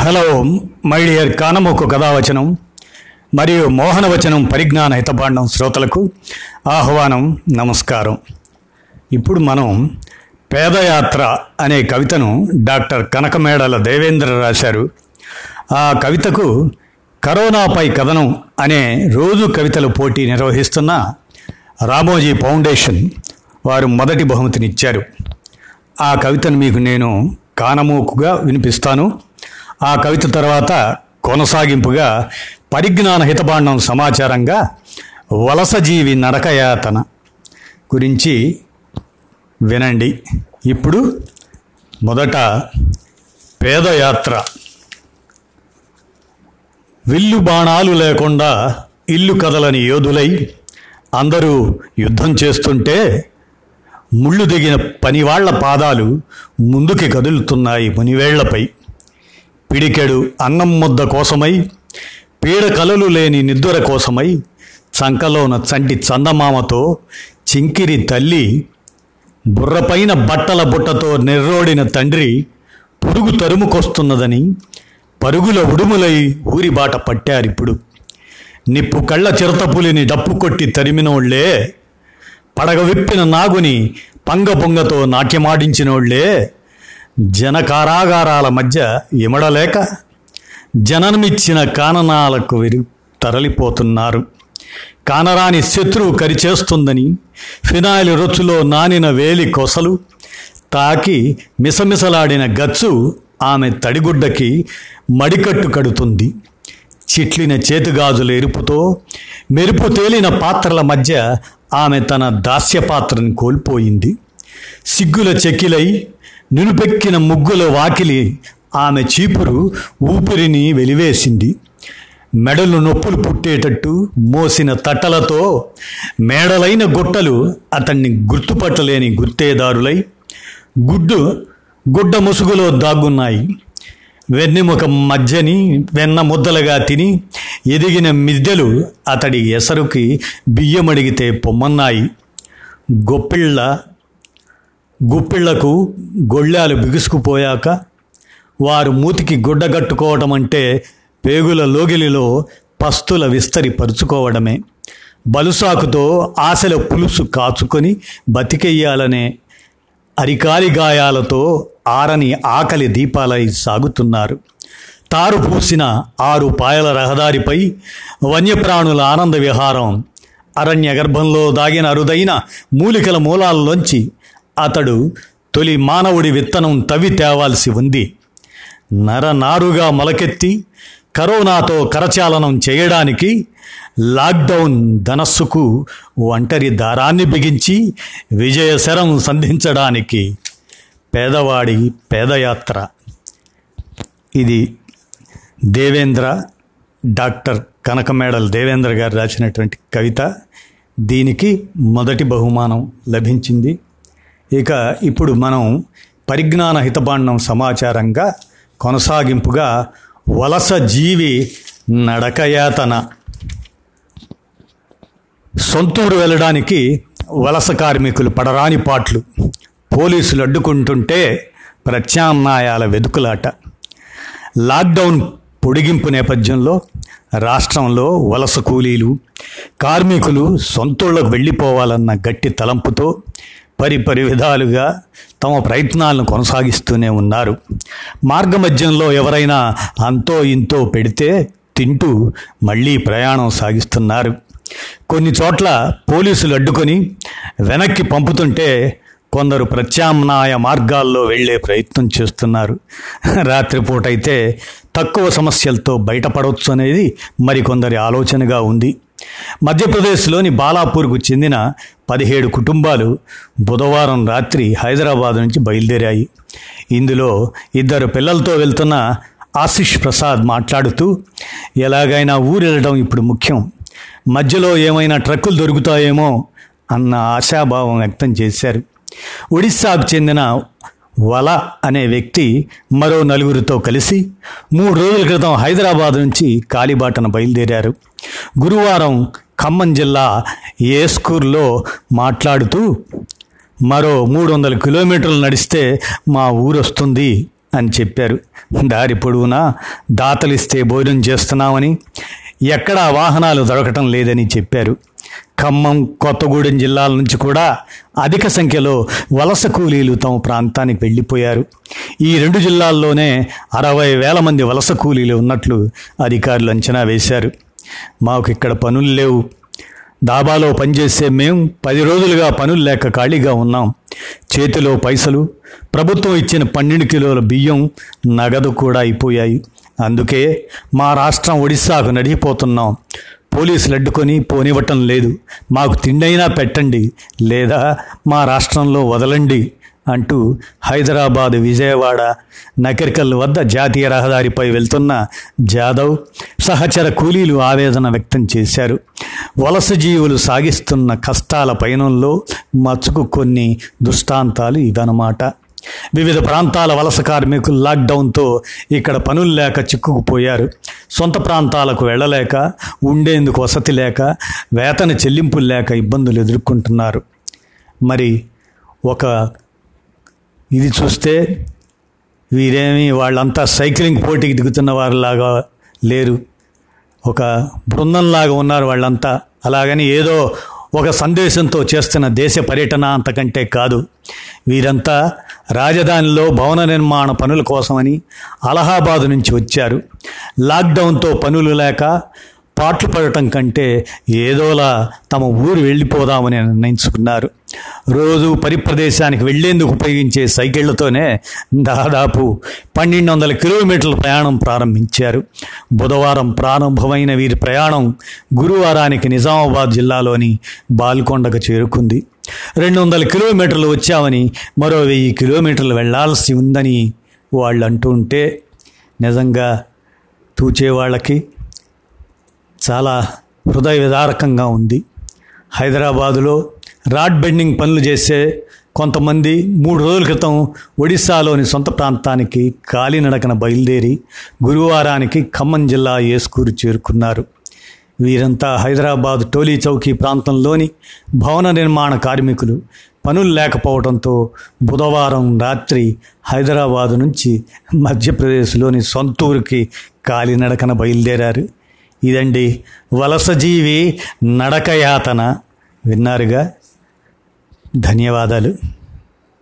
Hello my dear కానమోకు కథావచనం మరియు మోహనవచనం పరిజ్ఞాన హితపాండం శ్రోతలకు ఆహ్వానం నమస్కారం. ఇప్పుడు మనం పేదయాత్ర అనే కవితను డాక్టర్ కనకమేడల దేవేంద్ర రాశారు. ఆ కవితకు కరోనాపై కథనం అనే రోజు కవితల పోటీ నిర్వహిస్తున్న రామోజీ ఫౌండేషన్ వారు మొదటి బహుమతినిచ్చారు. ఆ కవితను మీకు నేను కానమూకుగా వినిపిస్తాను. ఆ కవిత తర్వాత కొనసాగింపుగా పరిజ్ఞాన హితబాండం సమాచారంగా వలసజీవి నడకయాతన గురించి వినండి. ఇప్పుడు మొదట పేదయాత్ర. విల్లు బాణాలు లేకుండా ఇల్లు కదలని యోధులై అందరూ యుద్ధం చేస్తుంటే ముళ్ళు దిగిన పనివాళ్ళ పాదాలు ముందుకి కదులుతున్నాయి మునివేళ్ళపై. పిడికెడు అన్నం ముద్ద కోసమై పీడ కలలు లేని నిద్ర కోసమై చంకలోన చంటి చందమామతో చింకిరి తల్లి బుర్రపైన బట్టల బుట్టతో నెర్రోడిన తండ్రి పురుగు తరుముకొస్తున్నదని పరుగుల ఉడుములై ఊరి బాట పట్టారిప్పుడు. నిప్పు కళ్ళ చిరతపులిని డప్పు కొట్టి తరిమినోళ్ళే పడగ విప్పిన నాగుని పంగ పొంగతో నాట్యమాడించినోళ్ళే జనకారాగారాల మధ్య ఇమడలేక జననమిచ్చిన కాననాలకు విరి తరలిపోతున్నారు. కానరాని శత్రువు కరిచేస్తుందని ఫినాయిల్ రొచ్చులో నానిన వేలి కొసలు తాకి మిసమిసలాడిన గచ్చు ఆమె తడిగుడ్డకి మడికట్టు కడుతుంది. చిట్లిన చేతుగాజుల ఎరుపుతో మెరుపు తేలిన పాత్రల మధ్య ఆమె తన దాస్య పాత్రను కోల్పోయింది. సిగ్గుల చెక్కిలై నిలుపెక్కిన ముగ్గుల వాకిలి ఆమె చీపురు ఊపిరిని వెలివేసింది. మెడలు నొప్పులు పుట్టేటట్టు మోసిన తట్టలతో మేడలైన గుట్టలు అతన్ని గుర్తుపట్టలేని గుర్తేదారులై గుడ్డు గుడ్డ ముసుగులో దాగున్నాయి. వెన్నెముక మధ్యని వెన్న ముద్దలుగా తిని ఎదిగిన మిద్దెలు అతడి ఎసరుకి బియ్యమడిగితే పొమ్మన్నాయి. గొప్పిళ్ళ గుప్పిళ్ళకు గొళ్ళాలు బిగుసుకుపోయాక వారు మూతికి గుడ్డగట్టుకోవటం అంటే పేగుల లోగిలిలో పస్తుల విస్తరి పరుచుకోవడమే. బలుసాకుతో ఆశల పులుసు కాచుకొని బతికెయ్యాలనే అరికాలి గాయాలతో ఆరని ఆకలి దీపాలై సాగుతున్నారు. తారు పూసిన ఆరు పాయల రహదారిపై వన్యప్రాణుల ఆనంద విహారం అరణ్య గర్భంలో దాగిన అరుదైన మూలికల మూలాల్లోంచి అతడు తొలి మానవుడి విత్తనం తవ్వి తేవాల్సి ఉంది. నరనారుగా మొలకెత్తి కరోనాతో కరచాలనం చేయడానికి లాక్డౌన్ ధనస్సుకు ఒంటరి దారాన్ని బిగించి విజయశరం సంధించడానికి పేదవాడి పేదయాత్ర. ఇది దేవేంద్ర డాక్టర్ కనకమేడల్ దేవేంద్ర గారు రాసినటువంటి కవిత. దీనికి మొదటి బహుమానం లభించింది. ఇక ఇప్పుడు మనం పరిజ్ఞాన హితబాండం సమాచారంగా కొనసాగింపుగా వలస జీవి నడకయాతన. సొంతూరు వెళ్ళడానికి వలస కార్మికులు పడరాని పాట్లు. పోలీసులు అడ్డుకుంటుంటే ప్రత్యామ్నాయాల వెతుకులాట లాక్డౌన్ పొడిగింపు నేపథ్యంలో రాష్ట్రంలో వలస కూలీలు కార్మికులు సొంతూళ్ళకు వెళ్ళిపోవాలన్న గట్టి తలంపుతో పరిపరి విధాలుగా తమ ప్రయత్నాలను కొనసాగిస్తూనే ఉన్నారు. మార్గమధ్యంలో ఎవరైనా అంతో ఇంతో పెడితే తింటూ మళ్ళీ ప్రయాణం సాగిస్తున్నారు. కొన్ని చోట్ల పోలీసులు అడ్డుకొని వెనక్కి పంపుతుంటే కొందరు ప్రత్యామ్నాయ మార్గాల్లో వెళ్ళే ప్రయత్నం చేస్తున్నారు. రాత్రిపూట అయితే తక్కువ సమస్యలతో బయటపడవచ్చు అనేది మరికొందరి ఆలోచనగా ఉంది. మధ్యప్రదేశ్లోని బాలాపూర్కు చెందిన పదిహేడు కుటుంబాలు బుధవారం రాత్రి హైదరాబాద్ నుంచి బయలుదేరాయి. ఇందులో ఇద్దరు పిల్లలతో వెళ్తున్న ఆశిష్ ప్రసాద్ మాట్లాడుతూ ఎలాగైనా ఊరెళ్ళడం ఇప్పుడు ముఖ్యం. మధ్యలో ఏమైనా ట్రక్కులు దొరుకుతాయేమో అన్న ఆశాభావం వ్యక్తం చేశారు. ఒడిస్సాకు చెందిన వల అనే వ్యక్తి మరో నలుగురితో కలిసి మూడు రోజుల క్రితం హైదరాబాద్ నుంచి కాలిబాటన బయలుదేరారు. గురువారం ఖమ్మం జిల్లా ఏస్కూర్లో మాట్లాడుతూ మరో మూడు వందల కిలోమీటర్లు నడిస్తే మా ఊరు వస్తుంది అని చెప్పారు. దారి పొడవునా? దాతలిస్తే భోజనం చేస్తున్నామని. ఎక్కడా వాహనాలు దొరకటం లేదని చెప్పారు. ఖమ్మం కొత్తగూడెం జిల్లాల నుంచి కూడా అధిక సంఖ్యలో వలస కూలీలు తమ ప్రాంతానికి వెళ్ళిపోయారు. ఈ రెండు జిల్లాల్లోనే అరవై వేల మంది వలస కూలీలు ఉన్నట్లు అధికారులు అంచనా వేశారు. మాకు ఇక్కడ పనులు లేవు. డాబాలో పనిచేసే మేము పది రోజులుగా పనులు లేక ఖాళీగా ఉన్నాం. చేతిలో పైసలు ప్రభుత్వం ఇచ్చిన పన్నెండు కిలోల బియ్యం నగదు కూడా అయిపోయాయి. అందుకే మా రాష్ట్రం ఒడిశాకు నడిగిపోతున్నాం. పోలీసులు అడ్డుకొని పోనివ్వటం లేదు. మాకు తిండైనా పెట్టండి. లేదా మా రాష్ట్రంలో వదలండి అంటూ హైదరాబాద్ విజయవాడ నకరికల్ వద్ద జాతీయ రహదారిపై వెళ్తున్న జాదవ్ సహచర కూలీలు ఆవేదన వ్యక్తం చేశారు. వలస జీవులు సాగిస్తున్న కష్టాల పయనంలో మచ్చుకు కొన్ని దృష్టాంతాలు ఇదనమాట వివిధ ప్రాంతాల వలస కార్మికులు లాక్డౌన్తో ఇక్కడ పనులు లేక చిక్కుకుపోయారు. సొంత ప్రాంతాలకు వెళ్ళలేక ఉండేందుకు వసతి లేక వేతన చెల్లింపులు లేక ఇబ్బందులు ఎదుర్కొంటున్నారు. మరి ఒక ఇది చూస్తే వీరేమి వాళ్ళంతా సైక్లింగ్ పోటీకి దిగుతున్న వారిలాగా లేరు. ఒక బృందంలాగా ఉన్నారు వాళ్ళంతా. అలాగని ఏదో ఒక సందేశంతో చేస్తున్న దేశ పర్యటన అంతకంటే కాదు. వీరంతా రాజధానిలో భవన నిర్మాణ పనుల కోసమని అలహాబాద్ నుంచి వచ్చారు. లాక్డౌన్తో పనులు లేక పాటలు పడటం కంటే ఏదోలా తమ ఊరు వెళ్ళిపోదామని నిర్ణయించుకున్నారు. రోజు పరిప్రదేశానికి వెళ్ళేందుకు ఉపయోగించే సైకిళ్ళతోనే దాదాపు పన్నెండు వందల కిలోమీటర్ల ప్రయాణం ప్రారంభించారు. బుధవారం ప్రారంభమైన వీరి ప్రయాణం గురువారానికి నిజామాబాద్ జిల్లాలోని బాల్కొండకు చేరుకుంది. రెండు వందల కిలోమీటర్లు వచ్చామని మరో వెయ్యి కిలోమీటర్లు వెళ్ళాల్సి ఉందని వాళ్ళు అంటూ ఉంటే నిజంగా తూచే వాళ్ళకి చాలా హృదయ విదారకంగా ఉంది. హైదరాబాదులో రాడ్ బెండింగ్ పనులు చేసే కొంతమంది మూడు రోజుల క్రితం ఒడిశాలోని సొంత ప్రాంతానికి కాలినడకన బయలుదేరి గురువారానికి ఖమ్మం జిల్లా ఏస్కూరు చేరుకున్నారు. వీరంతా హైదరాబాద్ టోలీ చౌకీ ప్రాంతంలోని భవన నిర్మాణ కార్మికులు. పనులు లేకపోవడంతో బుధవారం రాత్రి హైదరాబాదు నుంచి మధ్యప్రదేశ్లోని సొంతూరుకి కాలినడకన బయలుదేరారు. ఇదండి వలసజీవి నడకయాతన విన్నారుగా? ధన్యవాదాలు.